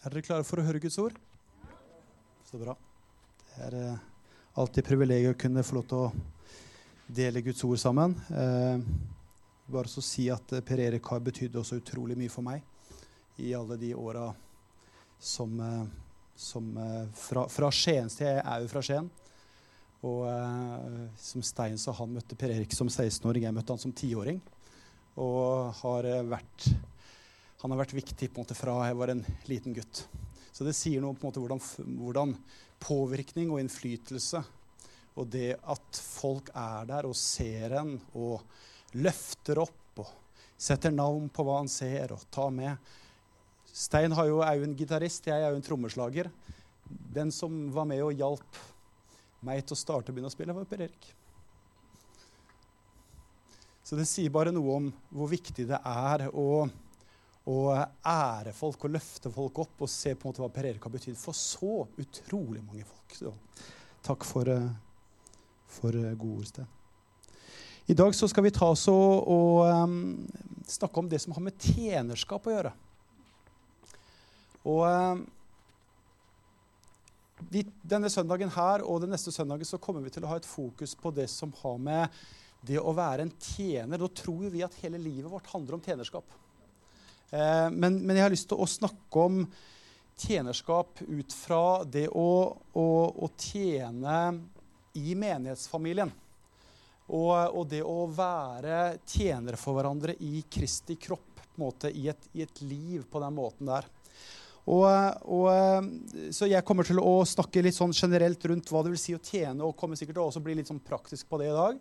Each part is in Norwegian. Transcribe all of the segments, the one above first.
Er dere klare for å høre Guds ord? Så bra. Det er eh, alltid privilegium å kunne få lov til å dele Guds ord sammen. Eh, bare så si at eh, Per Erik har betydd også utrolig mye for meg i alle de åra som, eh, som fra, fra Skiens til Jeg er jo fra Skien. Og som Stein sa, han møtte Per Erik som 16-åring. Jeg møtte han som 10-åring. Og har vært han har vært viktig på en måte fra jeg var en liten gutt. Så det sier noe om på en måte hvordan, hvordan, påvirkning og innflytelse og det at folk er der og ser en og løfter opp og setter navn på hva han ser, og tar med. Stein er jo en gitarist, jeg er jo en trommeslager. Den som var med og hjalp meg til å starte og begynne å spille, var Per Erik. Så det sier bare noe om hvor viktig det er å og ære folk og løfte folk opp og se på en måte hva Per Erik har betydd for så utrolig mange folk. Så, takk for, eh, for eh, gode ord, Sten. I dag så skal vi ta oss og, og um, snakke om det som har med tjenerskap å gjøre. Og um, vi, denne søndagen her og den neste søndagen så kommer vi til å ha et fokus på det som har med det å være en tjener. Da tror vi at hele livet vårt handler om tjenerskap. Eh, men, men, jeg har lyst til å snakke om tjenerskap ut fra det å, å, å tjene i menighetsfamilien. Og, og, det å være tjenere for hverandre i Kristi kropp, måte, i, et, i, et, liv på den måten der. Og, og, så jeg kommer til å snakke litt sånn generelt rundt hva det vil si å tjene, og kommer sikkert til å bli litt sånn praktisk på det i dag.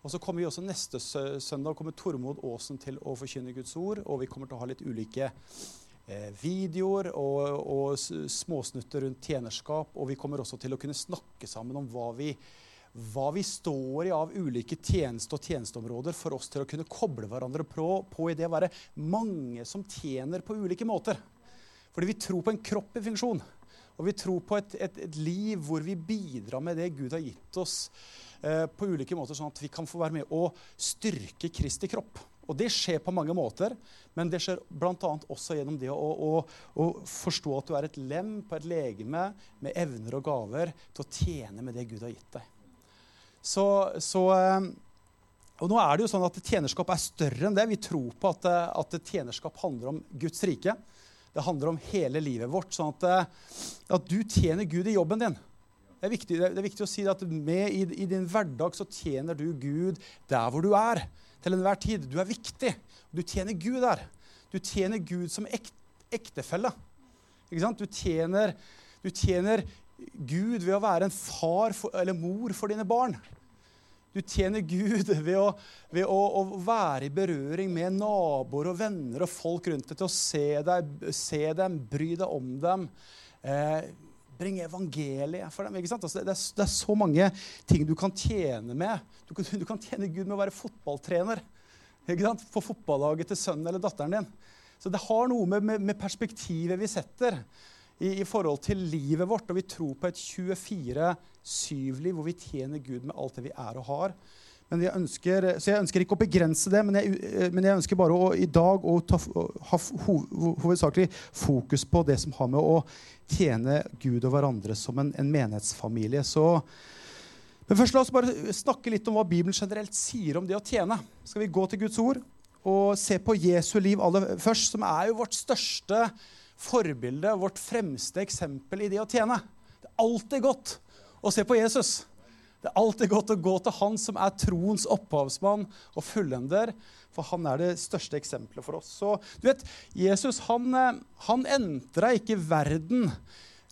Og så kommer vi også Neste søndag kommer Tormod Aasen til å forkynne Guds ord. Og vi kommer til å ha litt ulike eh, videoer og, og småsnutter rundt tjenerskap. Og vi kommer også til å kunne snakke sammen om hva vi, hva vi står i av ulike tjeneste- og tjenesteområder for oss til å kunne koble hverandre på, på i det å være mange som tjener på ulike måter. Fordi vi tror på en kropp i funksjon. Og vi tror på et, et, et liv hvor vi bidrar med det Gud har gitt oss Eh, på ulike måter, sånn at vi kan få være med å styrke Kristi kropp. Og det skjer på mange måter, men det skjer bl.a. også gjennom det å, å, å, forstå at du er et lem på et legeme med evner og gaver til å tjene med det Gud har gitt deg. Så, så eh, og nå er det jo sånn at Tjenerskap er større enn det. Vi tror på at, eh, at tjenerskap handler om Guds rike. Det handler om hele livet vårt. sånn at, at du tjener Gud i jobben din. Det er viktig, det er viktig å si at med i, i, din hverdag så tjener du Gud der hvor du er. Til enhver tid. Du er viktig. Du tjener Gud der. Du tjener Gud som ek, ektefelle. Ikke sant? Du tjener, du tjener Gud ved å være en far for, eller mor for dine barn. Du tjener Gud ved, å, ved å, å, være i berøring med naboer og venner og folk rundt deg, til å se, deg, se dem, bry deg om dem. Eh, bringe evangeliet for dem. ikke sant? Altså, det, er, det, er, så mange ting du kan tjene med. Du du kan tjene Gud med å være fotballtrener ikke sant? for fotballaget til sønnen eller datteren din. Så det har noe med, med, med perspektivet vi setter i, i, forhold til livet vårt. Og vi tror på et 24-7-liv hvor vi tjener Gud med alt det vi er og har. Jeg ønsker, så jeg ønsker ikke å begrense det, men jeg, men jeg ønsker bare å, i dag å ta, ha hovedsakelig fokus på det som har med å tjene Gud og hverandre som en, en menighetsfamilie. Så, men først La oss bare snakke litt om hva Bibelen generelt sier om det å tjene. Skal vi gå til Guds ord og se på Jesu liv aller først, som er jo vårt største forbilde, vårt fremste eksempel i det å tjene. Det er alltid godt å se på Jesus. Det er alltid godt å gå til han som er troens opphavsmann og fullender, for han er det største eksempelet for oss. Så du vet, Jesus han, eh, han entra ikke verden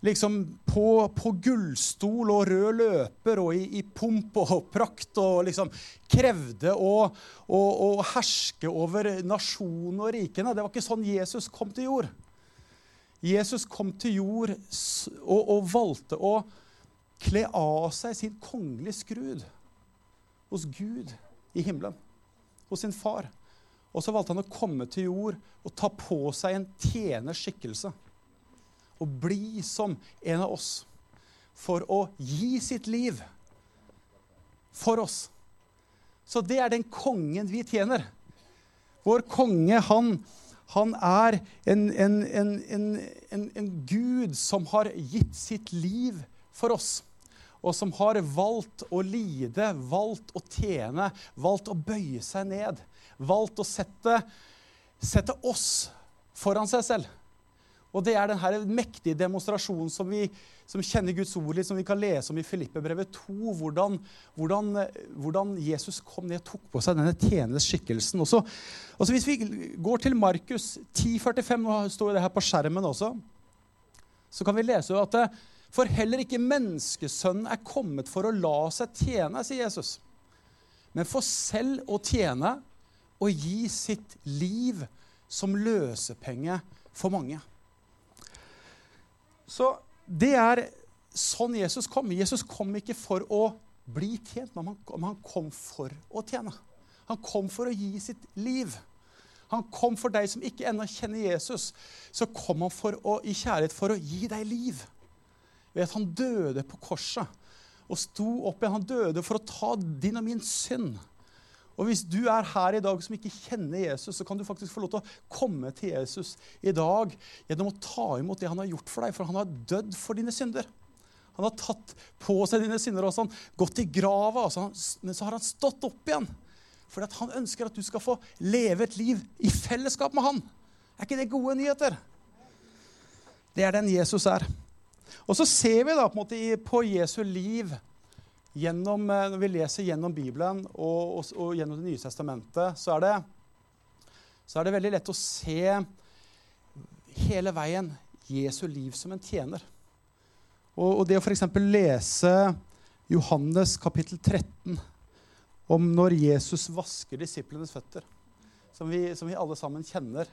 liksom på, på, gullstol og rød løper og i, i pomp og prakt og liksom krevde å, å, å herske over nasjonen og rikene. Det var ikke sånn Jesus kom til jord. Jesus kom til jord og, og valgte å kle av seg sin kongelige skrud hos Gud i himmelen, hos sin far. Og så valgte han å komme til jord og ta på seg en tjeners skikkelse. Og bli som en av oss for å gi sitt liv for oss. Så det er den kongen vi tjener. Vår konge, han, Han er en, en, en, en, Gud som har gitt sitt liv for oss. Og som har valgt å lide, valgt å tjene, valgt å bøye seg ned. Valgt å sette, sette oss foran seg selv. Og det er denne mektige demonstrasjonen som vi som kjenner Guds ord litt, som vi kan lese om i Filippebrevet 2, hvordan, hvordan, hvordan, Jesus kom ned og tok på seg denne tjenende skikkelsen. Også, også hvis vi går til Markus 10,45, nå står det her på skjermen også, så kan vi lese at for heller ikke menneskesønnen er kommet for å la seg tjene, sier Jesus, men for selv å tjene og gi sitt liv som løsepenge for mange. Så det er sånn Jesus kom. Jesus kom ikke for å bli tjent, men han kom for å tjene. Han kom for å gi sitt liv. Han kom for deg som ikke ennå kjenner Jesus. Så kom han for å, i kjærlighet for å gi deg liv. Ved at han døde på korset og sto opp igjen. Han døde for å ta din og min synd. Og Hvis du er her i dag som ikke kjenner Jesus, så kan du faktisk få lov til å komme til Jesus i dag gjennom å ta imot det han har gjort for deg, for han har dødd for dine synder. Han har tatt på seg dine synder og han gått i grava, men så har han stått opp igjen. For han ønsker at du skal få leve et liv i fellesskap med han. Er ikke det gode nyheter? Det er den Jesus er. Og så ser vi da på, en måte på Jesu liv gjennom, eh, når vi leser gjennom Bibelen og, og, og gjennom Det nye testamentet, så er, det, så er det veldig lett å se hele veien Jesu liv som en tjener. Og, og det å f.eks. lese Johannes kapittel 13 om når Jesus vasker disiplenes føtter, som vi, som vi alle sammen kjenner.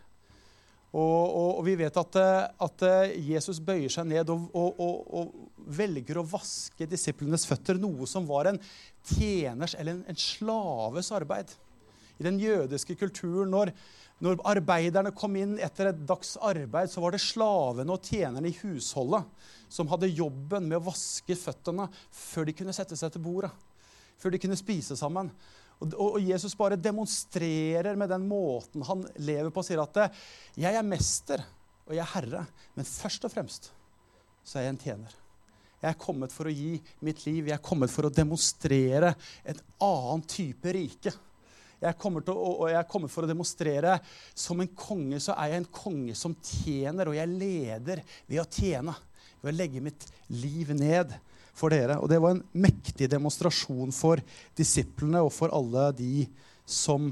Og, og, og, vi vet at, at, Jesus bøyer seg ned og, og, velger å vaske disiplenes føtter, noe som var en tjeners eller en, en slaves arbeid. I den jødiske kulturen, når, når, arbeiderne kom inn etter et dags arbeid, så var det slavene og tjenerne i husholdet som hadde jobben med å vaske føttene før de kunne sette seg til bordet. Før de kunne spise sammen. Og, Jesus bare demonstrerer med den måten han lever på, og sier at 'jeg er mester, og jeg er herre', men først og fremst så er jeg en tjener. Jeg er kommet for å gi mitt liv. Jeg er kommet for å demonstrere en annen type rike. Jeg er kommet, å, og jeg er for å demonstrere som en konge så er jeg en konge som tjener, og jeg leder ved å tjene. Ved å legge mitt liv ned for dere. Og det var en mektig demonstrasjon for disiplene og for alle de som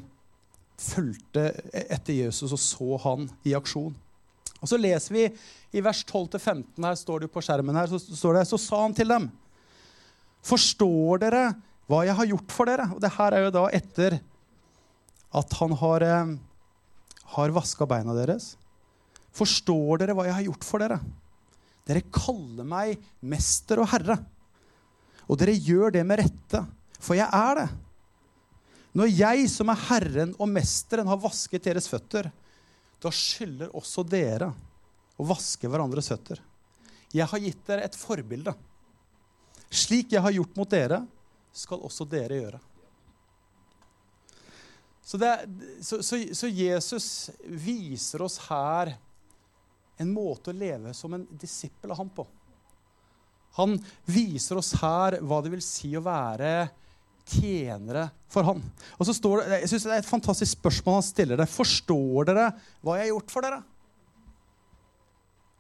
fulgte etter Jesus og så han i aksjon. Og Så leser vi i vers 12-15, her står det på skjermen her, så står det, så sa han til dem Forstår dere hva jeg har gjort for dere? Og det her er jo da etter at han har, eh, har vaska beina deres. Forstår dere hva jeg har gjort for dere? Dere kaller meg mester og herre. Og dere gjør det med rette, for jeg er det. Når jeg, som er Herren og Mesteren, har vasket deres føtter, da skylder også dere å vaske hverandres føtter. Jeg har gitt dere et forbilde. Slik jeg har gjort mot dere, skal også dere gjøre. Så, det, så, så, så Jesus viser oss her en måte å leve som en disippel av ham på. Han viser oss her hva det vil si å være tjenere for han. Og så står det, jeg synes Det er et fantastisk spørsmål han stiller deg. Forstår dere hva jeg har gjort for dere?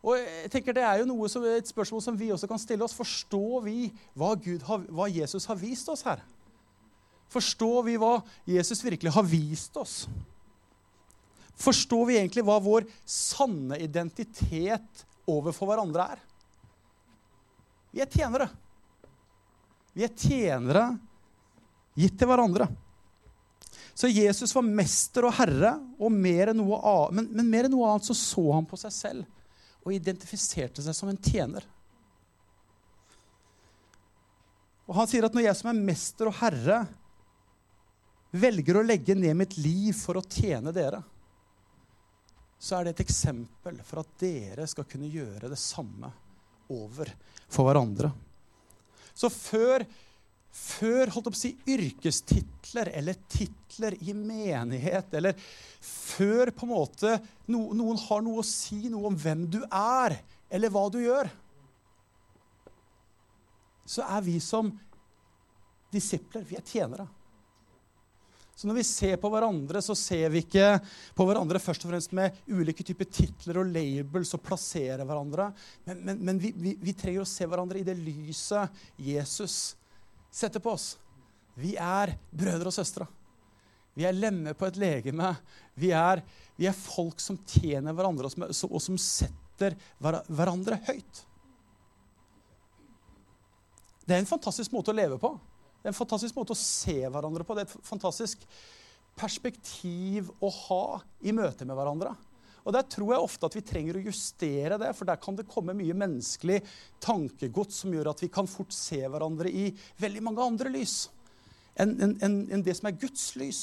Og jeg tenker Det er jo som, et spørsmål som vi også kan stille oss. Forstår vi hva, har, hva Jesus har vist oss her? Forstår vi hva Jesus virkelig har vist oss? Forstår vi egentlig hva vår sanne identitet overfor hverandre er? Vi er tjenere. Vi er tjenere gitt til hverandre. Så Jesus var mester og herre, og mer enn noe annet, men, men mer enn noe annet så, så han på seg selv og identifiserte seg som en tjener. Og Han sier at når jeg som er mester og herre, velger å legge ned mitt liv for å tjene dere, så er det et eksempel for at dere skal kunne gjøre det samme over for hverandre. Så før, før holdt opp å si, yrkestitler eller titler i menighet, eller før på en måte no, noen har noe å si noe om hvem du er, eller hva du gjør, så er vi som disipler, vi er tjenere. Så når vi ser på hverandre, så ser vi ikke på hverandre først og fremst med ulike typer titler og labels og plassere hverandre, men, men, men vi, vi, vi, trenger å se hverandre i det lyset Jesus setter på oss. Vi er brødre og søstre. Vi er lemmer på et legeme. Vi er, vi er folk som tjener hverandre, og som, og som setter hverandre høyt. Det er en fantastisk måte å leve på. Det er en fantastisk måte å se hverandre på. Det er et fantastisk perspektiv å ha i møte med hverandre. Og Der tror jeg ofte at vi trenger å justere det, for der kan det komme mye menneskelig tankegods som gjør at vi kan fort se hverandre i veldig mange andre lys enn en, en, en det som er Guds lys.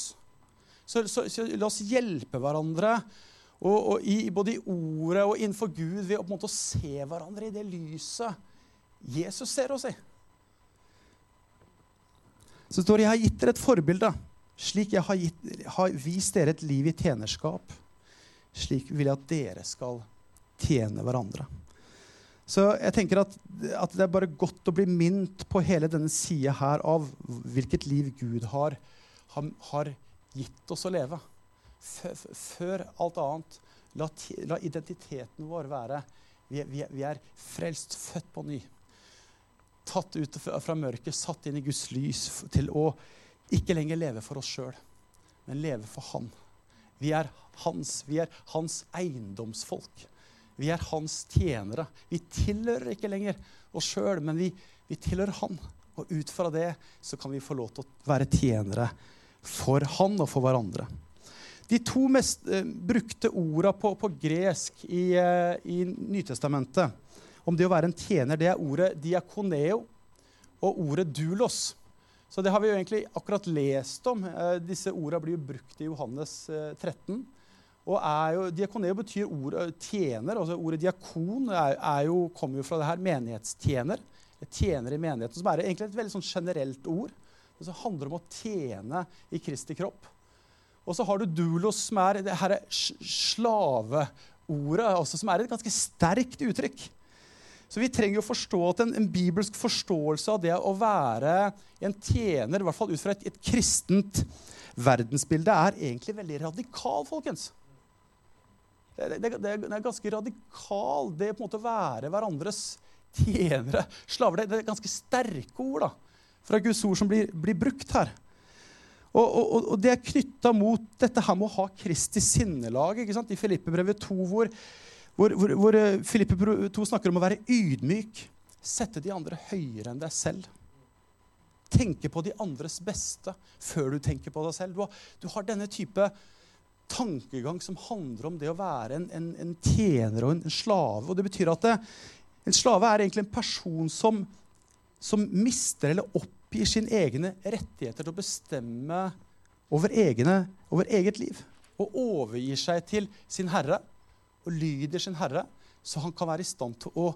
Så, så, så la oss hjelpe hverandre og, og i, både i ordet og innenfor Gud ved å se hverandre i det lyset Jesus ser oss i. Så står det, 'Jeg har gitt dere et forbilde, slik jeg har, gitt, har vist dere et liv i tjenerskap.' Slik vil jeg at dere skal tjene hverandre. Så jeg tenker at, at det er bare godt å bli minnet på hele denne sida her av hvilket liv Gud har, har, har gitt oss å leve. Før alt annet, la, la identiteten vår være vi, vi, vi er frelst, født på ny tatt ut fra mørket, satt inn i Guds lys til å ikke lenger leve for oss sjøl, men leve for Han. Vi er hans, vi er hans eiendomsfolk. Vi er hans tjenere. Vi tilhører ikke lenger oss sjøl, men vi, vi, tilhører Han. Og ut fra det så kan vi få lov til å være tjenere for Han og for hverandre. De to mest eh, brukte orda på, på gresk i, eh, i Nytestamentet om det å være en tjener, det er ordet diakoneo og ordet dulos. Så det har vi jo egentlig akkurat lest om. Eh, disse orda blir jo brukt i Johannes 13. Eh, og er jo, Diakoneo betyr ord, eh, tjener. altså Ordet diakon er, er jo, kommer jo fra det her menighetstjener. Tjener i menigheten, som er egentlig et veldig sånn generelt ord. Det som handler om å tjene i Kristi kropp. Og så har du dulos, som er det her slaveordet, altså, som er et ganske sterkt uttrykk. Så vi trenger jo forstå at en, en, bibelsk forståelse av det å være en tjener, i hvert fall ut fra et, et kristent verdensbilde, er egentlig veldig radikal, folkens. Det, det, det, er ganske radikal, det på en måte å være hverandres tjenere. Slaver. Det, er ganske sterke ord da, fra Guds ord som blir, blir brukt her. Og, og, og, det er knytta mot dette her med å ha Kristi sinnelag. ikke sant? I Filippebrevet 2, hvor hvor, hvor, hvor eh, Filippe 2 snakker om å være ydmyk. Sette de andre høyere enn deg selv. Tenke på de andres beste før du tenker på deg selv. Du har, du har denne type tankegang som handler om det å være en, en, en tjener og en, en, slave. Og det betyr at det, en slave er egentlig en person som, som mister eller oppgir sine egne rettigheter til å bestemme over, egne, over eget liv. Og overgir seg til sin herre og lyder sin herre, så han kan være i stand til å,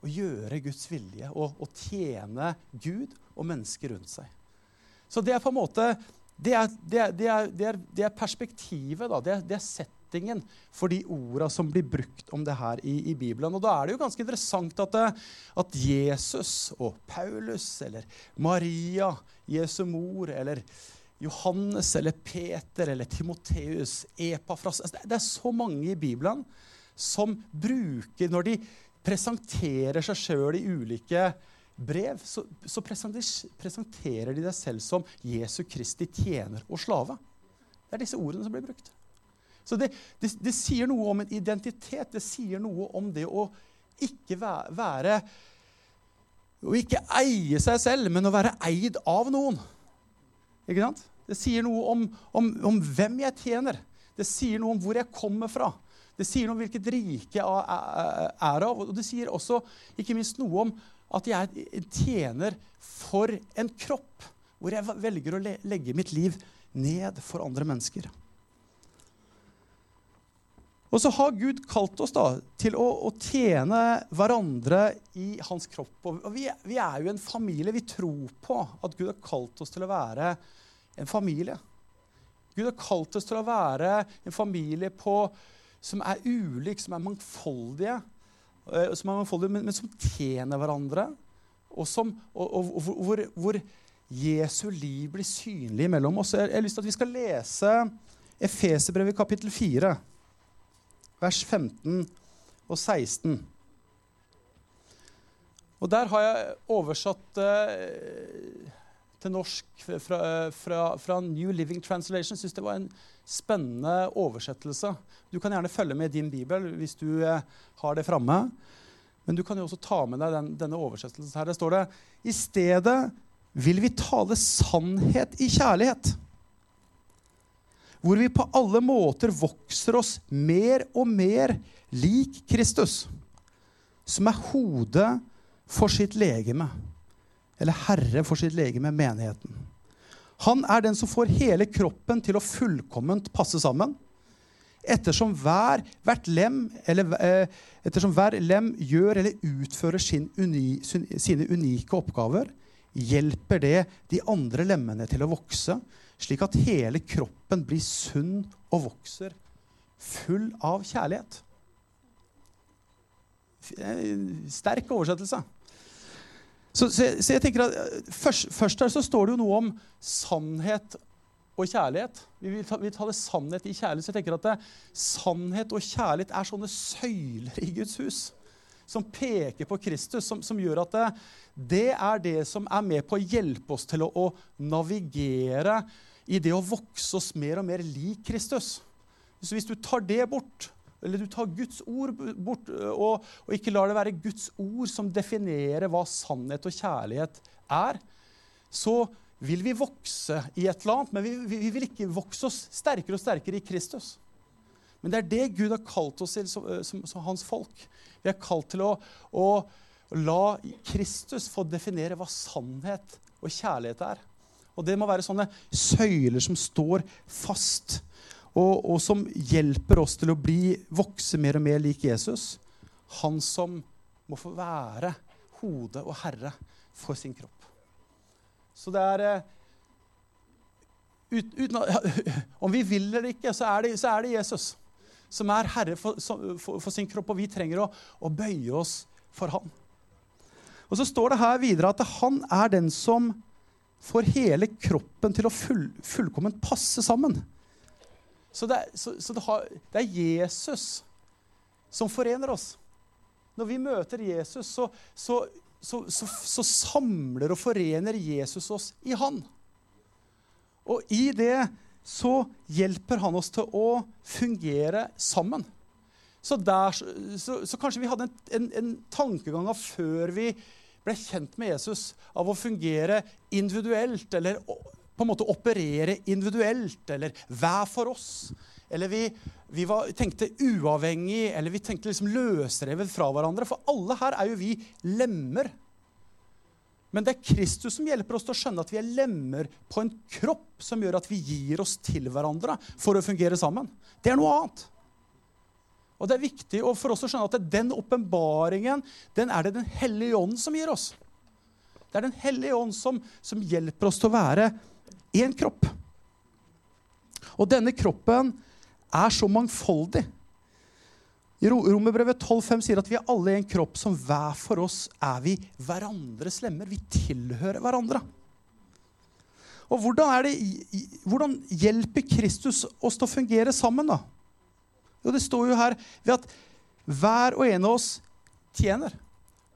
å gjøre Guds vilje og, og, tjene Gud og mennesker rundt seg. Så det er på en måte det er, det er, det er, det er perspektivet, da. Det er, settingen for de orda som blir brukt om det her i, i, Bibelen. Og da er det jo ganske interessant at, at Jesus og Paulus eller Maria, Jesu mor, eller Johannes eller Peter eller Timoteus, Epafras altså, Det er så mange i Bibelen som bruker Når de presenterer seg sjøl i ulike brev, så, så, presenterer de deg selv som Jesu Kristi tjener og slave. Det er disse ordene som blir brukt. Så det, det, det sier noe om en identitet. Det sier noe om det å ikke være Å ikke eie seg selv, men å være eid av noen. Ikke sant? Det sier noe om, om, om, hvem jeg tjener. Det sier noe om hvor jeg kommer fra. Det sier noe om hvilket rike jeg er av. Og det sier også ikke minst noe om at jeg er tjener for en kropp, hvor jeg velger å legge mitt liv ned for andre mennesker. Og så har Gud kalt oss da til å, å tjene hverandre i hans kropp. Og vi, vi, er jo en familie. Vi tror på at Gud har kalt oss til å være en familie. Gud har kalt oss til å være en familie på, som er ulik, som er mangfoldige. Eh, som er mangfoldige men, men, som tjener hverandre. Og, som, og, og, og hvor, hvor, Jesu liv blir synlig mellom oss. Jeg, har lyst til at vi skal lese Efeserbrevet kapittel 4 vers 15 og 16. Og der har jeg oversatt eh, til norsk fra, fra, fra, New Living Translation. Syns det var en spennende oversettelse. Du kan gjerne følge med i din bibel hvis du eh, har det framme. Men du kan jo også ta med deg den, denne oversettelsen. her. Det står det I stedet vil vi tale sannhet i kjærlighet hvor vi på alle måter vokser oss mer og mer lik Kristus, som er hodet for sitt legeme, eller herre for sitt legeme, menigheten. Han er den som får hele kroppen til å fullkomment passe sammen. Ettersom hver, lem, eller, eh, ettersom hver lem gjør eller utfører sin uni, sine unike oppgaver, hjelper det de andre lemmene til å vokse slik at hele kroppen blir sunn og vokser full av kjærlighet. Sterk oversettelse. Så, så, så jeg tenker at eh, først, først, der så står det jo noe om sannhet og kjærlighet. Vi vil ta, vi taler sannhet i kjærlighet. Så jeg tenker at det, sannhet og kjærlighet er sånne søyler i Guds hus. Som peker på Kristus, som, som gjør at det, det, er det som er med på å hjelpe oss til å, å navigere i det å vokse oss mer og mer lik Kristus. Så hvis du tar det bort, eller du tar Guds ord bort, og, og ikke lar det være Guds ord som definerer hva sannhet og kjærlighet er, så vil vi vokse i et eller annet, men vi, vi, vi vil ikke vokse oss sterkere og sterkere i Kristus. Men det er det Gud har kalt oss til som, som, som hans folk. Vi er kalt til å, å, la Kristus få definere hva sannhet og kjærlighet er. Og det må være sånne søyler som står fast, og, og, som hjelper oss til å bli, vokse mer og mer lik Jesus. Han som må få være hode og herre for sin kropp. Så det er eh, ut, uten, Om vi vil eller ikke, så er, det, så er det, Jesus som er herre for, for, for sin kropp, og vi trenger å, å bøye oss for han. Og Så står det her videre at han er den som får hele kroppen til å full, fullkomment passe sammen. Så, det, så, så det, har, det, er Jesus som forener oss. Når vi møter Jesus, så, så, samler og forener Jesus oss i Han. Og i det så hjelper han oss til å fungere sammen. Så, der, så kanskje vi hadde en, en, en tankegang av før vi ble kjent med Jesus av å fungere individuelt, eller på en måte operere individuelt, eller hver for oss. Eller vi, vi var, tenkte uavhengig, eller vi tenkte liksom løsrevet fra hverandre. For alle her er jo vi lemmer. Men det er Kristus som hjelper oss til å skjønne at vi er lemmer på en kropp som gjør at vi gir oss til hverandre for å fungere sammen. Det er noe annet. Og Det er viktig for oss å skjønne at den åpenbaringen den er det Den hellige ånd som gir oss. Det er Den hellige ånd som, som hjelper oss til å være én kropp. Og denne kroppen er så mangfoldig. I Romerbrevet 12,5 sier at vi er alle en kropp som hver for oss er vi hverandres lemmer. Vi tilhører hverandre. Og hvordan, det, hvordan hjelper Kristus oss til å fungere sammen? da? Jo, det står jo her ved at hver og en av oss tjener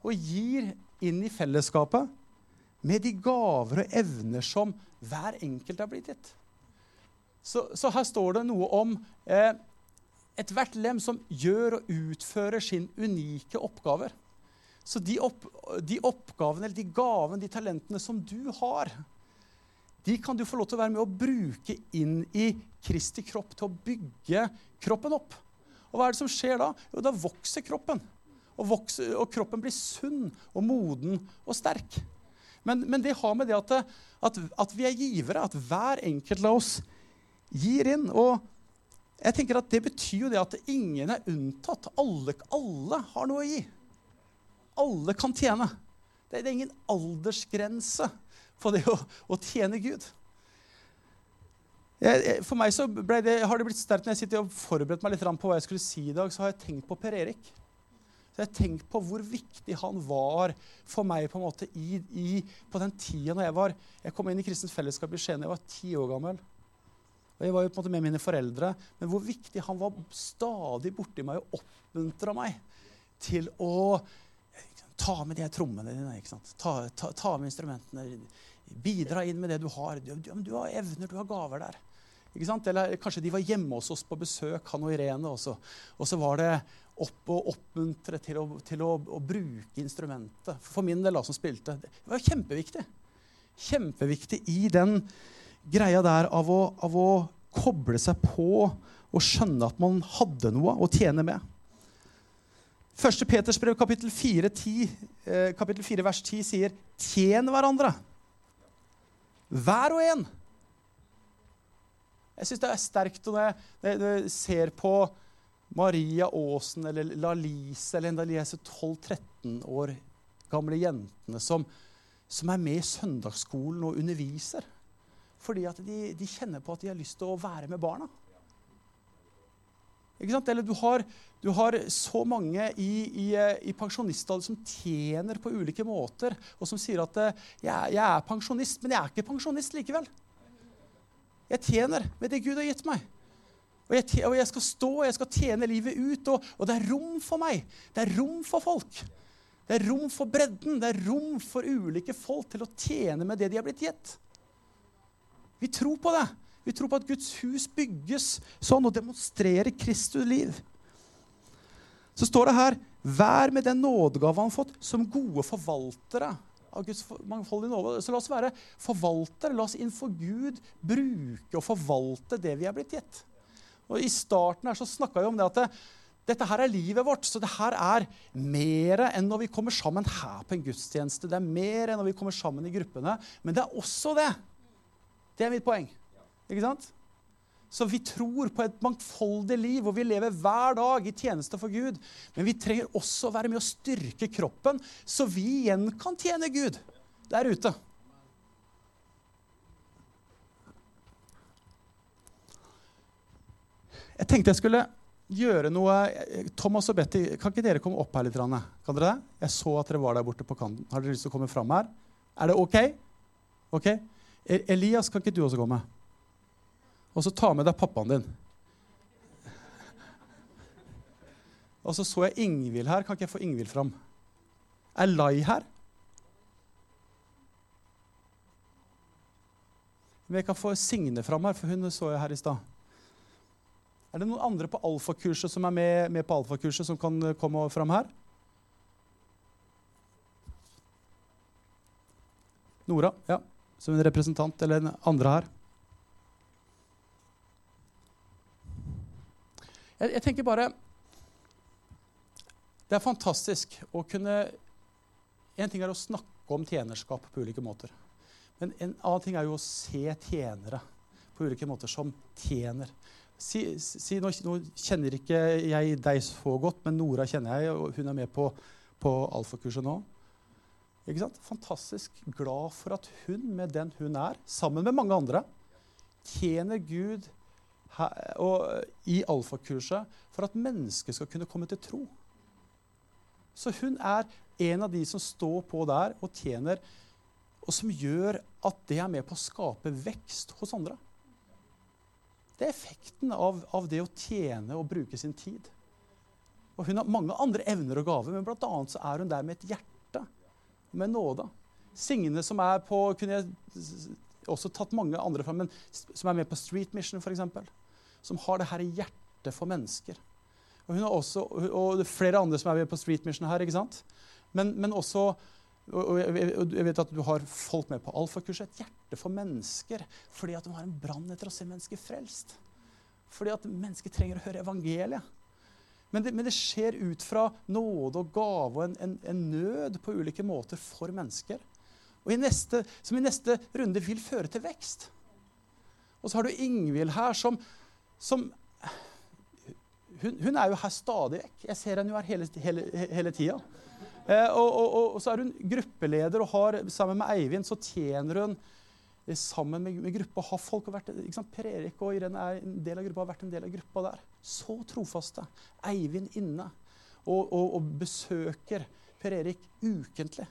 og gir inn i fellesskapet med de gaver og evner som hver enkelt er blitt gitt. Så, så her står det noe om eh, ethvert lem som gjør og utfører sin unike oppgaver. Så de, opp, de oppgavene eller de gavene, de talentene som du har, de kan du få lov til å være med å bruke inn i Kristi kropp til å bygge kroppen opp. Og hva er det som skjer da? Jo, da vokser kroppen. Og, vokser, og kroppen blir sunn og moden og sterk. Men, men det har med det at, at, at, vi er givere, at hver enkelt av oss gir inn. Og jeg tenker at Det betyr jo det at ingen er unntatt. Alle, alle har noe å gi. Alle kan tjene. Det er ingen aldersgrense på det å, å tjene Gud. Jeg, for meg så det, har det blitt sterkt når jeg sitter og forberedt meg litt på hva jeg skulle si i dag, så har jeg tenkt på Per Erik. Så jeg tenkte tenkt på hvor viktig han var for meg på en måte i, i, på den tida når jeg var Jeg kom inn i Kristent Fellesskap i Skien jeg var ti år gammel. Og Jeg var jo på en måte med mine foreldre. Men hvor viktig han var stadig borti meg og oppmuntra meg til å ta med de trommene dine. ikke sant? Ta, ta, ta, med instrumentene. Bidra inn med det du har. Du, du, du har evner, du har gaver der. Eller kanskje de var hjemme hos oss på besøk, han og Irene. også. og så var det opp og oppmuntre til, å, til å, å, bruke instrumentet. For min del, da, som spilte. Det var kjempeviktig. Kjempeviktig i den greia der av å, av å koble seg på og skjønne at man hadde noe å tjene med. 1. Peters brev, kapittel 4, 10, eh, kapittel 4, vers 10 sier 'tjen hverandre'. Hver og en. Jeg syns det er sterkt når jeg, når jeg ser på Maria Aasen eller Lalise eller en av disse 12-13 år gamle jentene som, som, er med i søndagsskolen og underviser. Fordi at de, de, kjenner på at de har lyst til å være med barna. Eller du har, du har så mange i, i, i pensjonistalder som tjener på ulike måter, og som sier at jeg, jeg er pensjonist, men jeg er ikke pensjonist likevel. Jeg tjener med det Gud har gitt meg. Og jeg, og jeg, skal stå og jeg skal tjene livet ut. Og, og, det er rom for meg. Det er rom for folk. Det er rom for bredden. Det er rom for ulike folk til å tjene med det de har blitt gitt. Vi tror på det. Vi tror på at Guds hus bygges sånn og demonstrerer Kristus liv. Så står det her Vær med den nådegave han har fått, som gode forvaltere av Guds mangfoldige nåde. Så la oss være forvaltere. La oss innenfor Gud bruke og forvalte det vi er blitt gitt. Og I starten her så snakka vi om det at det, dette her er livet vårt. Så det her er mer enn når vi kommer sammen her på en gudstjeneste. Det er mer enn når vi kommer sammen i gruppene. Men det er også det. Det er mitt poeng. Ikke sant? Så vi tror på et mangfoldig liv, hvor vi lever hver dag i tjeneste for Gud. Men vi trenger også å være med å styrke kroppen, så vi igjen kan tjene Gud der ute. Jeg tenkte jeg skulle gjøre noe Thomas og Betty, kan ikke dere komme opp her litt? Kan dere det? Jeg så at dere var der borte på kanten. Har dere lyst til å komme fram her? Er det OK? Ok? E- Elias, kan ikke du også komme? Og så ta med deg pappaen din. Og så så jeg Ingvild her. Kan ikke jeg få Ingvild fram? Er Lai her? Men jeg kan få Signe fram her, for hun så jeg her i stad. Er det noen andre på alfakurset som er med, med på alfakurset, som kan eh, komme fram her? Nora, ja. Som en representant, eller en andre her. Jeg, jeg, tenker bare Det er fantastisk å kunne En ting er å snakke om tjenerskap på ulike måter. Men en annen ting er jo å se tjenere på ulike måter som tjener. Si, si, nå, nå, kjenner ikke jeg deg så godt, men Nora kjenner jeg, og hun er med på, på alfakurset nå. Ikke sant? Fantastisk glad for at hun, med den hun er, sammen med mange andre, tjener Gud her, og, i alfakurset for at mennesket skal kunne komme til tro. Så hun er en av de som står på der og tjener, og som gjør at det er med på å skape vekst hos andre. Det er effekten av, av, det å tjene og bruke sin tid. Og Hun har mange andre evner og gaver, men bl.a. så er hun der med et hjerte. Med nåde. Signe, som er på kunne jeg også tatt mange andre fra, men som er med på Street Mission, f.eks. Som har det her hjertet for mennesker. Og, hun har også, og flere andre som er med på Street Mission her. ikke sant? Men, men også og jeg vet at du har folk med på alfakurset. Et hjerte for mennesker. Fordi at de har en brann etter å se mennesker frelst. Fordi at mennesker trenger å høre evangeliet. Men det, men det skjer ut fra nåde og gave og en, en, en, nød på ulike måter for mennesker. Og i neste, som i neste runde vil føre til vekst. Og så har du Ingvild her som, som hun, hun, er jo her stadig vekk. Jeg ser henne jo her hele, hele, hele tida. Eh, og, og, og, så er hun gruppeleder og har, sammen med Eivind så tjener hun eh, sammen med, med gruppa. Har folk vært, ikke sant? Per Erik og Irene er en del av gruppa, har vært en del av gruppa der. Så trofaste. Eivind inne og, og, og besøker Per Erik ukentlig.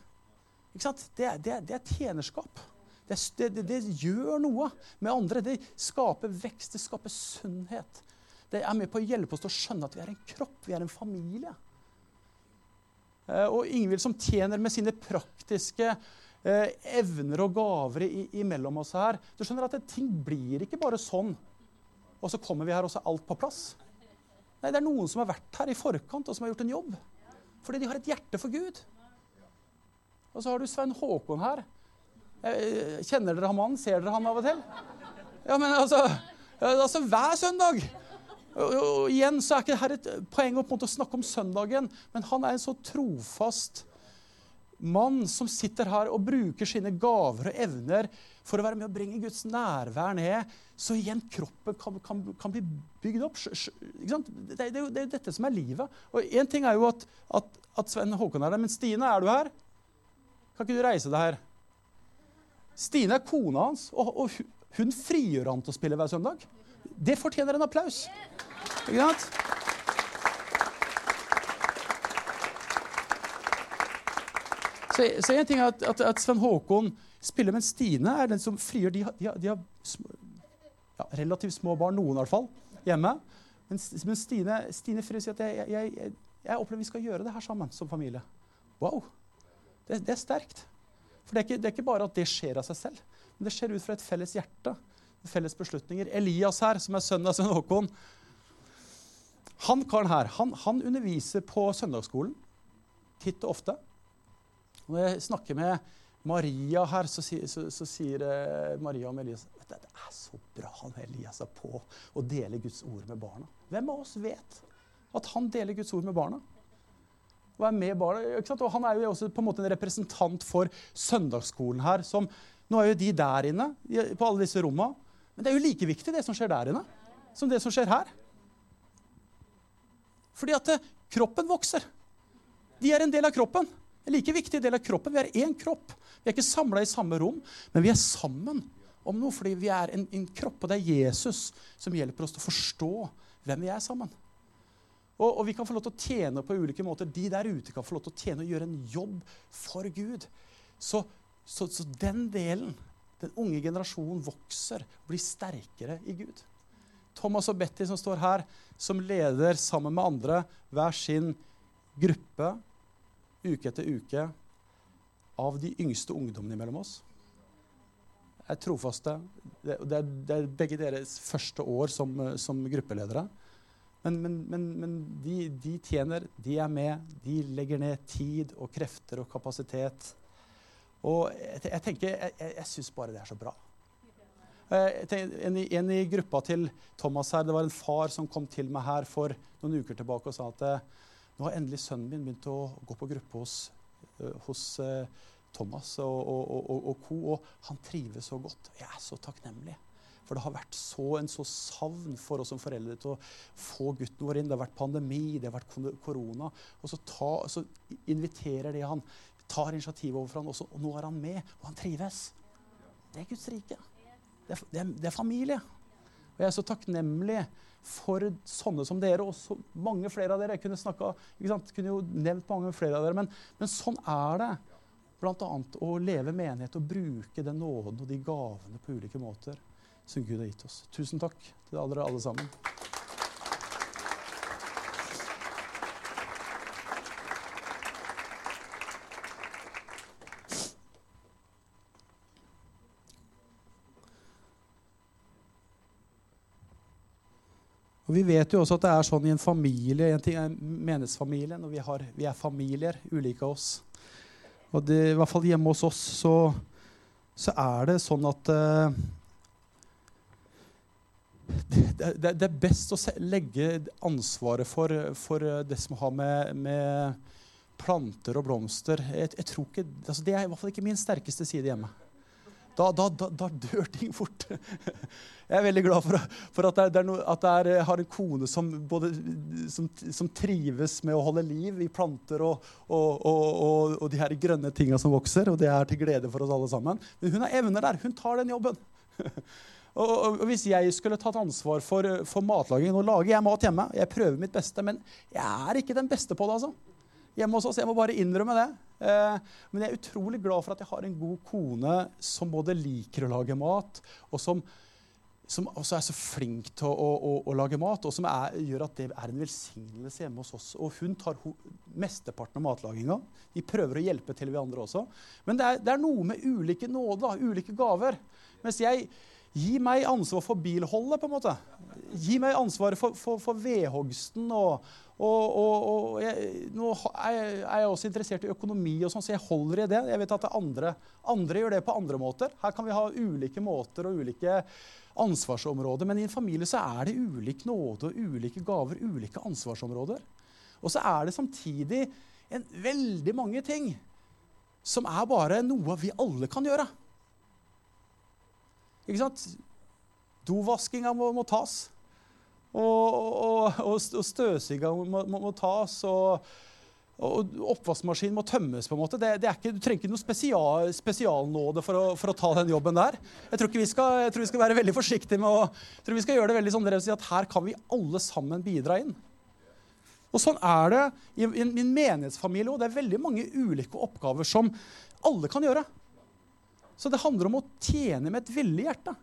Ikke sant? Det, det, det er tjenerskap. Det, det, det, gjør noe med andre. Det skaper vekst, det skaper sunnhet. Det er med på å hjelpe oss til å skjønne at vi er en kropp, vi er en familie. Eh, og Ingvild som tjener med sine praktiske eh, evner og gaver imellom oss her. Du skjønner at Ting blir ikke bare sånn, og så kommer vi her, og så er alt på plass. Nei, Det er noen som har vært her i forkant, og som har gjort en jobb. Fordi de har et hjerte for Gud. Og så har du Svein Håkon her. Eh, kjenner dere han? Ser dere han av og til? Ja, men altså, altså Hver søndag og, og igjen så er ikke dette et poeng å, å snakke om søndagen, men han er en så trofast mann som sitter her og bruker sine gaver og evner for å være med å bringe Guds nærvær ned, så igjen kroppen kan, kan, kan bli bygd opp. Det, det, det, er jo dette som er livet. Og Én ting er jo at, at, at Sven Håkon er der, men Stine, er du her? Kan ikke du reise deg her? Stine er kona hans, og, og hun frigjør han til å spille hver søndag. Det fortjener en applaus. Ikke sant? Så, så en ting er at, at, at, Sven Håkon spiller, men Stine er den som frigjør. De, de, de har små, ja, relativt små barn, noen i hvert fall, hjemme. Men, men Stine, Stine og sier at jeg, jeg, jeg, jeg, opplever vi skal gjøre det her sammen som familie. Wow! Det, det er sterkt. For det er, ikke, det er, ikke, bare at det skjer av seg selv, men det skjer ut fra et felles hjerte felles beslutninger. Elias her, som er sønnen av Svein Håkon, han karen her, han, han, underviser på søndagsskolen titt og ofte. Når jeg snakker med Maria her, så, så, så sier uh, Maria om Elias det, det er så bra han Elias er på å dele Guds ord med barna. Hvem av oss vet at han deler Guds ord med barna? Og er med barna, og Han er jo også på en måte en representant for søndagsskolen her. som, Nå er jo de der inne på alle disse rommene. Men det er jo like viktig, det som skjer der inne, som det som skjer her. Fordi at eh, kroppen vokser. De er en del av kroppen. En like viktig del av kroppen. Vi er én kropp. Vi er ikke samla i samme rom, men vi er sammen om noe fordi vi er en, en, kropp. Og det er Jesus som hjelper oss til å forstå hvem vi er sammen. Og, og, vi kan få lov til å tjene på ulike måter. De der ute kan få lov til å tjene og gjøre en jobb for Gud. Så, så, så den delen den unge generasjonen vokser og blir sterkere i Gud. Thomas og Betty som står her, som leder sammen med andre hver sin gruppe uke etter uke av de yngste ungdommene mellom oss. Er trofaste. Det, er, det er, begge deres første år som, som gruppeledere. Men, men, men, men de, de, tjener, de er med, de legger ned tid og krefter og kapasitet og jeg, jeg tenker, jeg, jeg syns bare det er så bra. Eh, en, en, i gruppa til Thomas her, Det var en far som kom til meg her for noen uker tilbake og sa at eh, nå har endelig sønnen min begynt å gå på gruppe hos, eh, hos Thomas og, og, og, og co. Og han trives så godt. Jeg er så takknemlig. For det har vært så, en så savn for oss som foreldre til å få gutten vår inn. Det har vært pandemi, det har vært korona. Og så, ta, så inviterer de han tar initiativet overfor han også, og nå er han med, og han trives. Det er Guds rike. Det er, det er, det er familie. Og jeg er så takknemlig for sånne som dere, og så mange flere av dere. Jeg kunne, snakket, kunne jo nevnt mange flere av dere, men, men sånn er det. Bl.a. å leve menighet og bruke den nåden og de gavene på ulike måter som Gud har gitt oss. Tusen takk til dere alle sammen. Og Vi vet jo også at det er sånn i en familie, en ting er menighetsfamilien, og vi, har, vi er familier, ulike av oss. Og det, i hvert fall hjemme hos oss så, så er det sånn at uh, det, det, det, er best å legge ansvaret for, for det som har med, med planter og blomster jeg, jeg tror ikke, altså Det er i hvert fall ikke min sterkeste side hjemme. Da, da, da, da, dør ting fort. Jeg er veldig glad for, for at, jeg, no, at jeg har en kone som, både, som, som, trives med å holde liv i planter og, og, og, og de her grønne tinga som vokser. Og det er til glede for oss alle sammen. Men hun har evner der. Hun tar den jobben. Og, Hvis jeg skulle tatt ansvar for, for matlaging Nå lager jeg mat hjemme. Jeg prøver mitt beste, men jeg er ikke den beste på det. altså hjemme hos oss. Jeg må bare innrømme det. Eh, men jeg er utrolig glad for at jeg har en god kone som både liker å lage mat, og som, som også er så flink til å, å, å lage mat, og som er, gjør at det er en velsignelse hjemme hos oss. Og hun tar ho mesteparten av matlaginga. Vi prøver å hjelpe til, vi andre også. Men det er, det er noe med ulike nåder, ulike gaver. Mens jeg Gi meg ansvar for bilholdet, på en måte. Gi meg ansvaret for, for, for vedhogsten og, og, og, og jeg, nå er jeg også interessert i økonomi, og sånn, så jeg holder i det. Jeg vet at andre, andre, gjør det på andre måter. Her kan vi ha ulike måter og ulike ansvarsområder. Men i en familie så er det ulik nåde og ulike gaver, ulike ansvarsområder. Og så er det samtidig en veldig mange ting som er bare noe vi alle kan gjøre. Ikke sant? Dovaskinga må, må tas. Og, og, og støvsuga må, må, må, tas. Og, og oppvaskmaskinen må tømmes. på en måte. Det, det ikke, du trenger ikke noe spesial, spesialnåde for å, for å, ta den jobben der. Jeg tror, vi skal, jeg tror vi skal være veldig forsiktige med å jeg tror vi skal gjøre det veldig sånn at her kan vi alle sammen bidra inn. Og Sånn er det i min menighetsfamilie. og Det er veldig mange ulike oppgaver som alle kan gjøre. Så det handler om å tjene med et villig hjerte.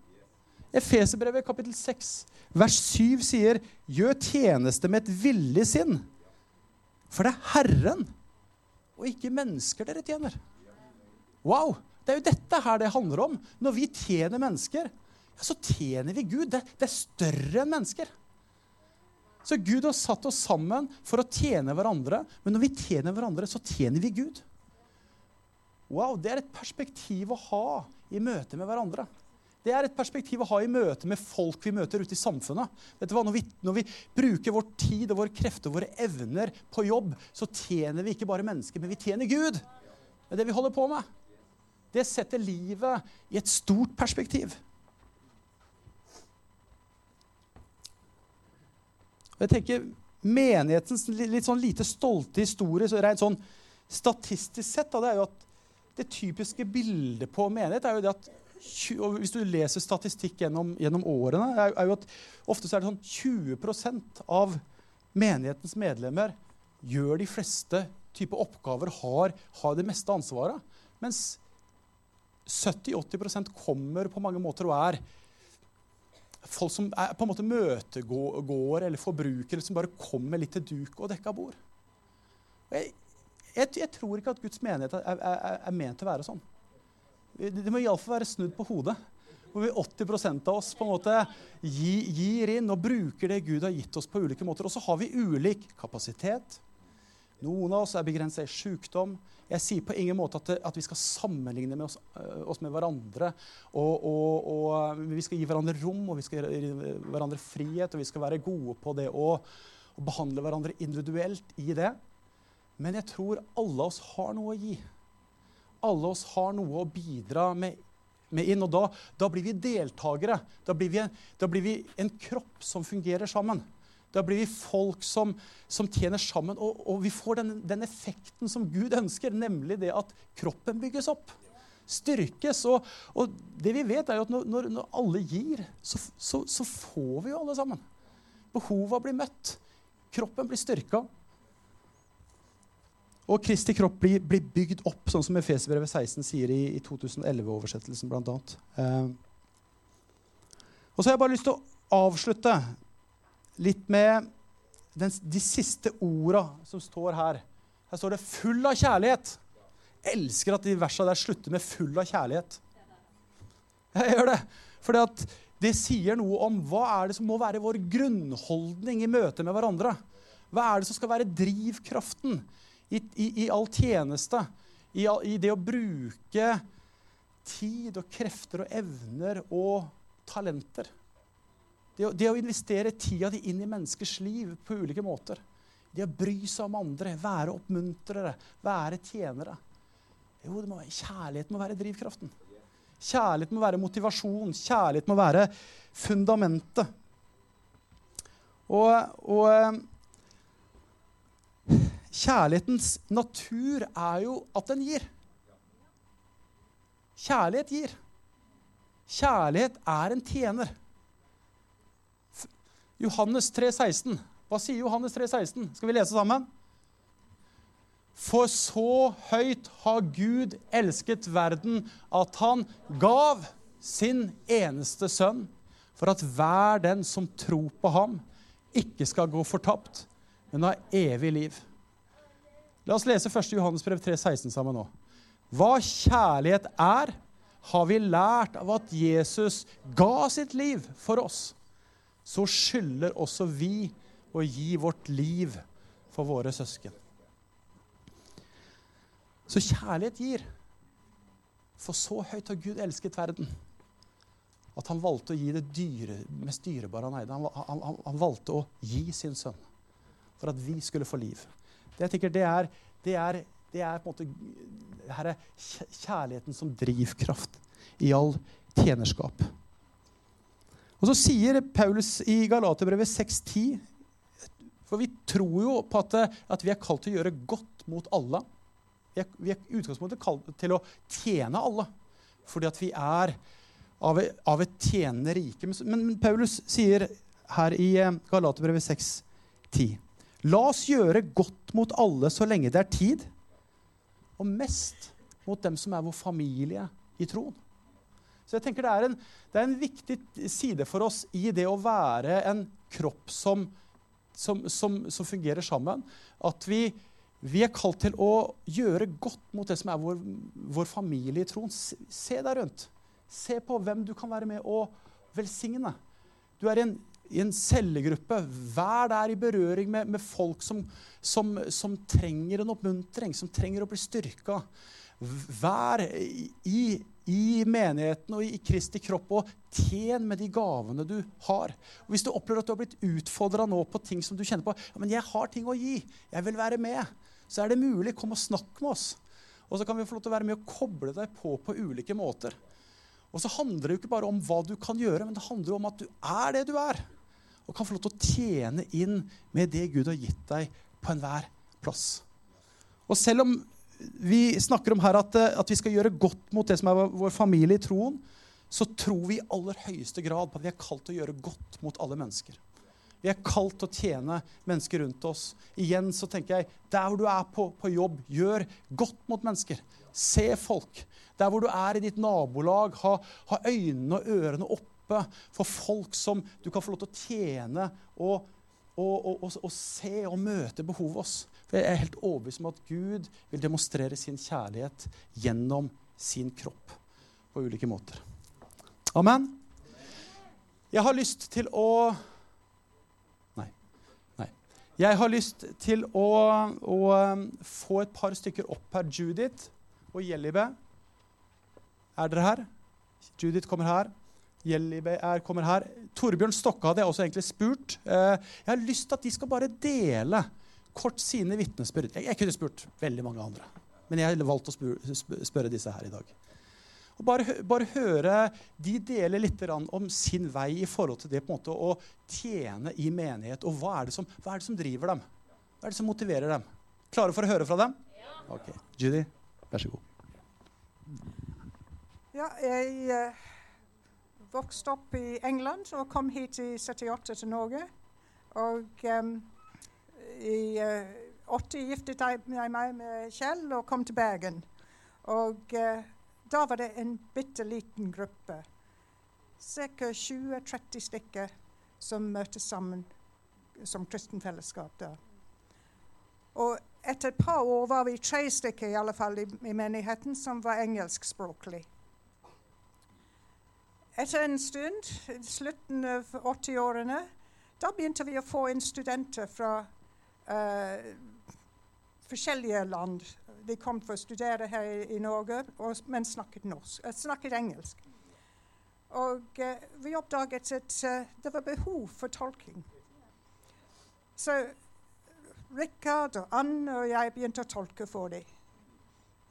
Efeserbrevet kapittel 6 vers 7 sier, 'Gjør tjeneste med et villig sinn', for det er Herren og ikke mennesker dere tjener. Wow! Det er jo dette her det handler om. Når vi tjener mennesker, ja, så tjener vi Gud. Det, det er større enn mennesker. Så Gud har satt oss sammen for å tjene hverandre. Men når vi tjener hverandre, så tjener vi Gud. Wow, Det er et perspektiv å ha i møte med hverandre. Det er et perspektiv å ha i møte med folk vi møter ute i samfunnet. Vet du hva? Når vi, når vi bruker vår tid og våre krefter og våre evner på jobb, så tjener vi ikke bare mennesker, men vi tjener Gud. Det er det vi holder på med. Det setter livet i et stort perspektiv. Jeg tenker Menighetens litt sånn lite stolte historie så rent sånn statistisk sett, da, det er jo at det typiske bildet på menighet er jo det at og Hvis du leser statistikk gjennom, gjennom årene, er, er, jo at ofte så er det sånn 20% av menighetens medlemmer gjør de fleste type oppgaver, har, har det meste ansvaret. Mens 70-80% kommer på mange måter og er folk som er på en måte møtegåere eller forbrukere som bare kommer litt til duk og dekka bord. Jeg, jeg, jeg, tror ikke at Guds menighet er, er, er ment til å være sånn. Det må iallfall være snudd på hodet. Hvor vi 80% av oss på en måte gir inn og bruker det Gud har gitt oss på ulike måter. Og så har vi ulik kapasitet. Noen av oss er begrensa i sykdom. Jeg sier på ingen måte at, at vi skal sammenligne med oss, uh, oss, med hverandre. Og, og, og, vi skal gi hverandre rom, og vi skal gi hverandre frihet. Og vi skal være gode på det å, behandle hverandre individuelt i det. Men jeg tror alle oss har noe å gi alle oss har noe å bidra med, med inn. Og da, da, blir vi deltakere. Da blir vi, da blir vi, en, kropp som fungerer sammen. Da blir vi folk som, som tjener sammen. Og, og vi får den, den, effekten som Gud ønsker, nemlig det at kroppen bygges opp. Styrkes. Og, og det vi vet, er jo at når, når alle gir, så, så, så, får vi jo alle sammen. Behova blir møtt. Kroppen blir styrka. Og Kristi kropp blir, blir bygd opp, sånn som Efeserbrevet 16 sier i, i 2011-oversettelsen bl.a. Eh. Og så har jeg bare lyst til å avslutte litt med den, de siste orda som står her. Her står det 'full av kjærlighet'. Jeg elsker at de versene der slutter med 'full av kjærlighet'. Jeg gjør det. For det sier noe om hva er det som må være vår grunnholdning i møte med hverandre. Hva er det som skal være drivkraften i, i, i all tjeneste, i, i, det å bruke tid og krefter og evner og talenter. Det å, det å investere tida di inn i menneskers liv på ulike måter. Det å bry seg om andre, være oppmuntrere, være tjenere. Jo, må, kjærlighet må være drivkraften. Kjærlighet må være motivasjon. Kjærlighet må være fundamentet. Og, og eh, kjærlighetens natur er jo at den gir. Kjærlighet gir. Kjærlighet er en tjener. Johannes 3, 16. Hva sier Johannes 3, 16? Skal vi lese sammen? For så høyt har Gud elsket verden at han gav sin eneste sønn, for at hver den som tror på ham, ikke skal gå fortapt, men ha evig liv. La oss lese 1. Johannes brev 3, 16 sammen nå. Hva kjærlighet er, har vi lært av at Jesus ga sitt liv for oss. Så skylder også vi å gi vårt liv for våre søsken. Så kjærlighet gir. For så høyt har Gud elsket verden at han valgte å gi det dyre, mest dyrebare han eide. Han, han, han, valgte å gi sin sønn for at vi skulle få liv. Jeg tenker, det, er, det, er, det er på en måte her er kjærligheten som drivkraft i all tjenerskap. Og Så sier Paulus i Galaterbrevet 6,10 For vi tror jo på at, at, vi er kalt til å gjøre godt mot alle. Vi er, vi utgangspunktet kalt til å tjene alle. Fordi at vi er av, av et tjenende rike. Men, men, Paulus sier her i eh, Galaterbrevet 6,10.: La oss gjøre godt mot alle så lenge det er tid, og mest mot dem som er vår familie i troen. Så jeg tenker det er, en, det er en viktig side for oss i det å være en kropp som, som, som, som fungerer sammen. At vi, vi, er kalt til å gjøre godt mot det som er vår, vår familie i troen. Se, deg rundt. Se på hvem du kan være med å velsigne. Du er i en, i en cellegruppe. Vær der i berøring med, med folk som, som, som, trenger en oppmuntring, som trenger å bli styrka. Vær i, i menigheten og i Kristi kropp og tjen med de gavene du har. Og hvis du opplever at du har blitt utfordra nå på ting som du kjenner på ja, men 'Jeg har ting å gi. Jeg vil være med.' Så er det mulig. Kom og snakk med oss. Og så kan vi få lov til å være med og koble deg på på ulike måter. Og så handler det jo ikke bare om hva du kan gjøre, men det handler om at du er det du er. Og kan få lov til å tjene inn med det Gud har gitt deg på enhver plass. Og selv om vi snakker om her at, eh, at, vi skal gjøre godt mot det som er vår familie i troen, så tror vi i aller høyeste grad på at vi er kalt til å gjøre godt mot alle mennesker. Vi er kalt til å tjene mennesker rundt oss. Igjen så tenker jeg, Der hvor du er på, på jobb, gjør godt mot mennesker. Se folk. Der hvor du er i ditt nabolag, ha, ha øynene og ørene oppe for folk som du kan få lov til å tjene og, og, og, og se og møte behovet hos. For Jeg er helt overbevist om at Gud vil demonstrere sin kjærlighet gjennom sin kropp på ulike måter. Amen. Jeg har lyst til å Nei. Nei. Jeg har lyst til å, å um, få et par stykker opp her. Judith og Jellibe. Er dere her? Judith kommer her. Jellibe er, kommer her. Torbjørn Stokke hadde jeg også egentlig spurt. Eh, jeg har lyst til at de skal bare dele kort sine vitnesbyrd. Jeg, jeg, kunne spurt veldig mange andre, men jeg har valgt å spørre, spørre disse her i dag. Og bare, bare høre de deler litt om sin vei i forhold til det på en måte å tjene i menighet. Og hva er, som, hva er, det som, driver dem? Hva er det som motiverer dem? Klare for å høre fra dem? Ja. Ok. Judy, vær så god. Ja, jeg uh, vokste opp i England og kom hit i 78 til Norge. Og um, i uh, 80 giftet jeg meg med Kjell og kom til Bergen. Og uh, da var det en bitte liten gruppe, ca. 20-30 stykker, som møttes sammen som kristenfellesskap da. Og etter et par år var vi tre stykker i alle fall i, i menigheten som var engelskspråklige. Etter en stund, slutten av 80-årene, da begynte vi å få inn studenter fra uh, forskjellige land. De kom for å studere her i, i Norge, og, men snakket, norsk, uh, snakket engelsk. Og uh, vi oppdaget at det var behov for tolking. Så Rikard og Anne og jeg begynte å tolke for dem.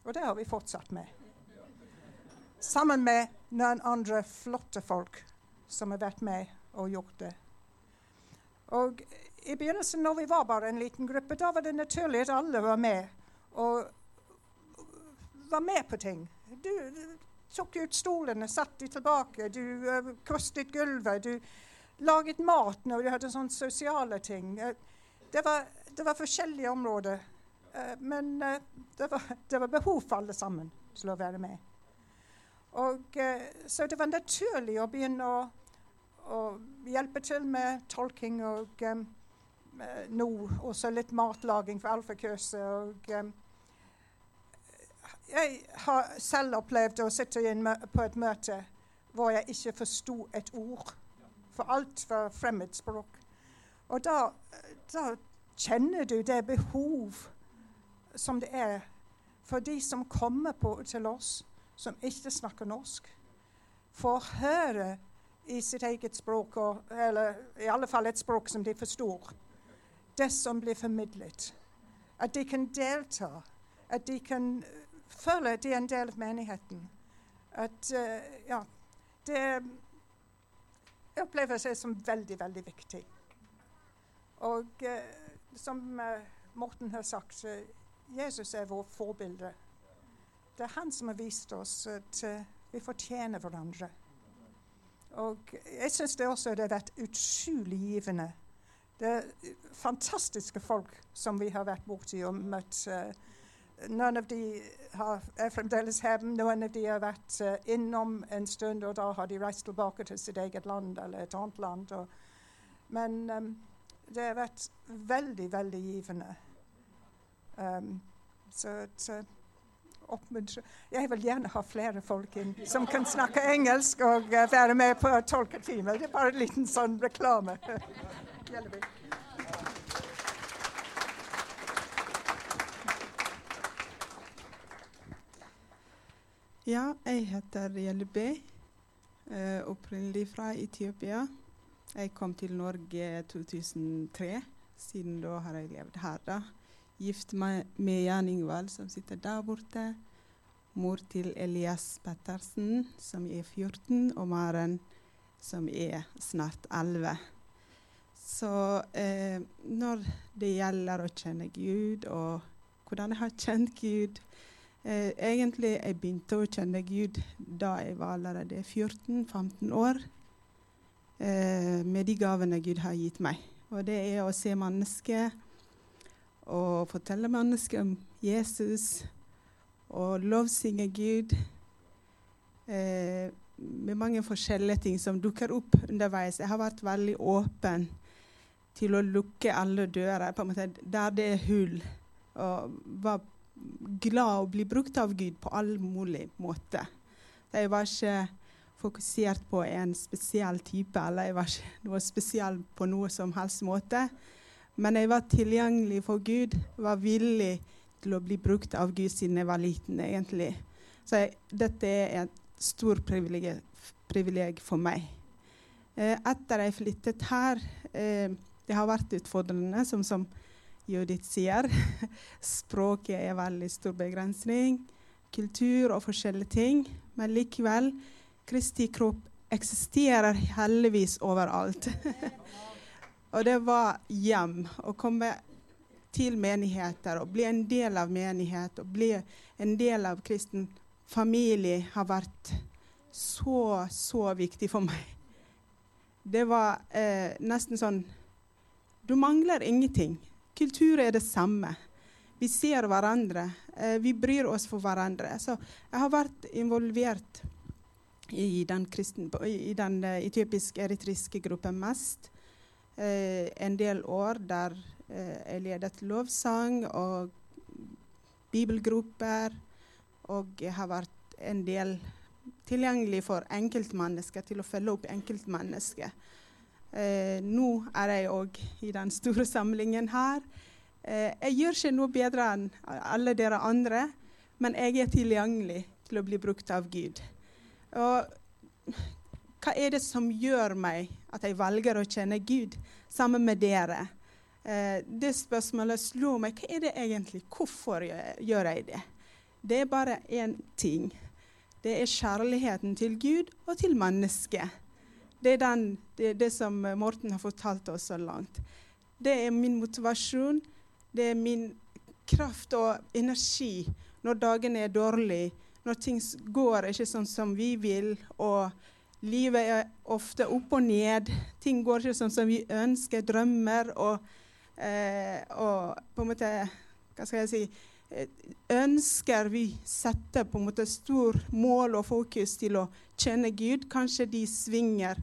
Og det har vi fortsatt med. Sammen med noen andre flotte folk som har vært med og gjort det. Og i begynnelsen, når vi var bare en liten gruppe, da var det naturlig at alle var med. Og var med på ting. Du, tok ut stolene, satte de tilbake, du uh, kostet gulvet. Du laget mat når du hadde sånne sosiale ting. Uh, det, var, det, var, forskjellige områder. Uh, men det var, det, var, behov for alle sammen til å være med. Og, så det var naturlig å begynne å, å hjelpe til med tolking og um, nå også litt matlaging for alfakøse. Og um, jeg har selv opplevd å sitte på et møte hvor jeg ikke forsto et ord. For alt var fremmedspråk. Og da, da kjenner du det behov som det er for de som kommer på, til oss, som ikke snakker norsk, får høre i sitt eget språk, eller i alle fall et språk som de forstår, det som blir formidlet. At de kan delta. At de kan føle at de er en del av menigheten. At uh, ja, det opplever seg som veldig, veldig viktig. Og uh, som uh, Morten har sagt, Jesus er vår forbilde. Det er han som har vist oss at vi fortjener hverandre. Og jeg syns det også har vært utrolig givende. Det er fantastiske folk som vi har vært borti og møtt. Noen av de har, er fremdeles hjemme, noen av de har vært innom en stund, og da har de reist tilbake til sitt eget land eller et annet land. Og, men um, det har vært veldig, veldig givende. Um, så, så oppmuntre Jeg vil gjerne ha flere folk inn som kan snakke engelsk og uh, være med på tolketime. Det er bare en liten sånn reklame. Ja, jeg heter Jelbe. Uh, opprinnelig fra Etiopia. Jeg kom til Norge i 2003. Siden da har jeg levd her. da. Gift med Jan Ingvald, som sitter der borte. Mor til Elias Pettersen, som er 14, og Maren, som er snart 11. Så eh, når det gjelder å kjenne Gud, og hvordan jeg har kjent Gud Eh, egentlig jeg begynte å kjenne Gud da jeg var allerede 14-15 år. Eh, med de gavene Gud har gitt meg. Og det er å se mennesket og fortelle mennesker om Jesus og lovsynge Gud. Eh, med mange forskjellige ting som dukker opp underveis. Jeg har vært veldig åpen til å lukke alle dører på en måte, der det er hull. Og var glad å bli brukt av Gud på all mulig måte. Jeg var ikke fokusert på en spesiell type, eller jeg var ikke noe spesiell på noe som helst måte. Men jeg var tilgjengelig for Gud, var villig til å bli brukt av Gud siden jeg var liten. egentlig. Så jeg, dette er et stort privilegium for meg. Eh, etter jeg flyttet her eh, Det har vært utfordrende, som, som Judith sier. Språket er veldig stor begrensning. Kultur og forskjellige ting. Men likevel, Kristi kropp eksisterer heldigvis overalt. og det var hjem. Å komme til menigheter og bli en del av menighet og bli en del av kristen familie har vært så, så viktig for meg. Det var eh, nesten sånn Du mangler ingenting. Kultur er det samme. Vi ser hverandre. Eh, vi bryr oss for hverandre. Så jeg har vært involvert i den, kristen, i den uh, etiopisk-eritriske gruppen mest. Eh, en del år der eh, jeg ledet lovsang og bibelgrupper. Og jeg har vært en del tilgjengelig for enkeltmennesker til å følge opp enkeltmennesker. Eh, nå er jeg òg i den store samlingen her. Eh, jeg gjør ikke noe bedre enn alle dere andre, men jeg er tilgjengelig til å bli brukt av Gud. Og hva er det som gjør meg at jeg velger å kjenne Gud sammen med dere? Eh, det spørsmålet slo meg. Hva er det egentlig? Hvorfor gjør jeg det? Det er bare én ting. det er kjærligheten til Gud og til mennesket. Det er den, det, det som Morten har fortalt oss så langt. Det er min motivasjon. Det er min kraft og energi når dagene er dårlige, når ting går ikke sånn som vi vil, og livet er ofte opp og ned. Ting går ikke sånn som vi ønsker, drømmer og, eh, og på en måte Hva skal jeg si eh, Ønsker vi setter på en måte stor mål og fokus til å kjenne Gud, kanskje de svinger.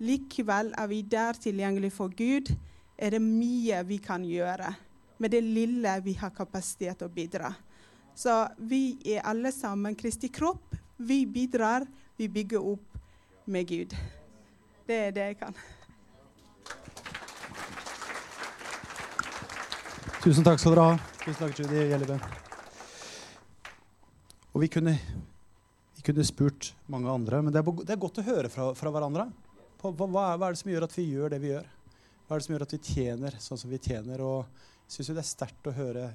Likevel er vi der tilgjengelig for Gud. Er det mye vi kan gjøre med det lille vi har kapasitet til å bidra. Så vi er alle sammen Kristi kropp. Vi bidrar, vi bygger opp med Gud. Det er det jeg kan. Tusen takk skal dere ha. Tusen takk, Judy Gjellebø. Og vi kunne, vi kunne spurt mange andre, men det er, det er godt å høre fra, fra hverandre. På, hva, hva, er, det som gjør at vi gjør det vi gjør? Hva er det som gjør at vi tjener sånn som vi tjener? Og jeg syns det er sterkt å høre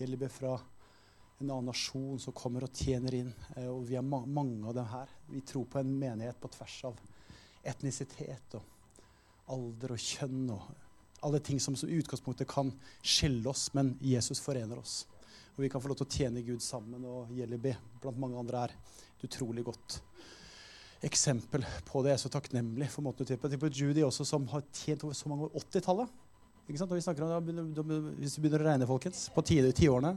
Gjellebø fra en annen nasjon som kommer og tjener inn. Eh, og vi er ma mange av dem her. Vi tror på en menighet på tvers av etnisitet og alder og kjønn og alle ting som, i utgangspunktet kan skille oss, men Jesus forener oss. Og vi kan få lov til å tjene Gud sammen, og Jelliby blant mange andre er et utrolig godt eksempel på det. Jeg er så takknemlig for måten du til på. Tenk på Judy også, som har tjent over så mange år. 80-tallet. Hvis vi begynner å regne, folkens, på tiårene,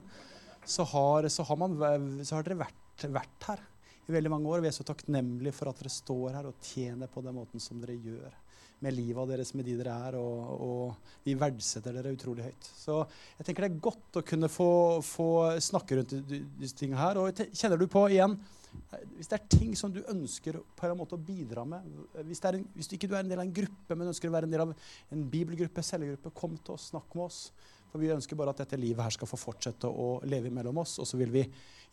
så har, så har, man, så har dere vært, vært, her i veldig mange år. Vi er så takknemlige for at dere står her og tjener på den måten som dere gjør med livet deres, med de dere er, og, og, vi verdsetter dere utrolig høyt. Så jeg tenker det er godt å kunne få, få snakke rundt disse tingene her. Og kjenner du på igjen hvis det er ting som du ønsker på en måte å bidra med Hvis, en, hvis du ikke er en del av en gruppe, men ønsker å være en del av en bibelgruppe, cellegruppe, kom til oss, snakk med oss. For vi ønsker bare at dette livet her skal få fortsette å leve mellom oss, og så vil vi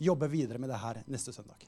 jobbe videre med det her neste søndag.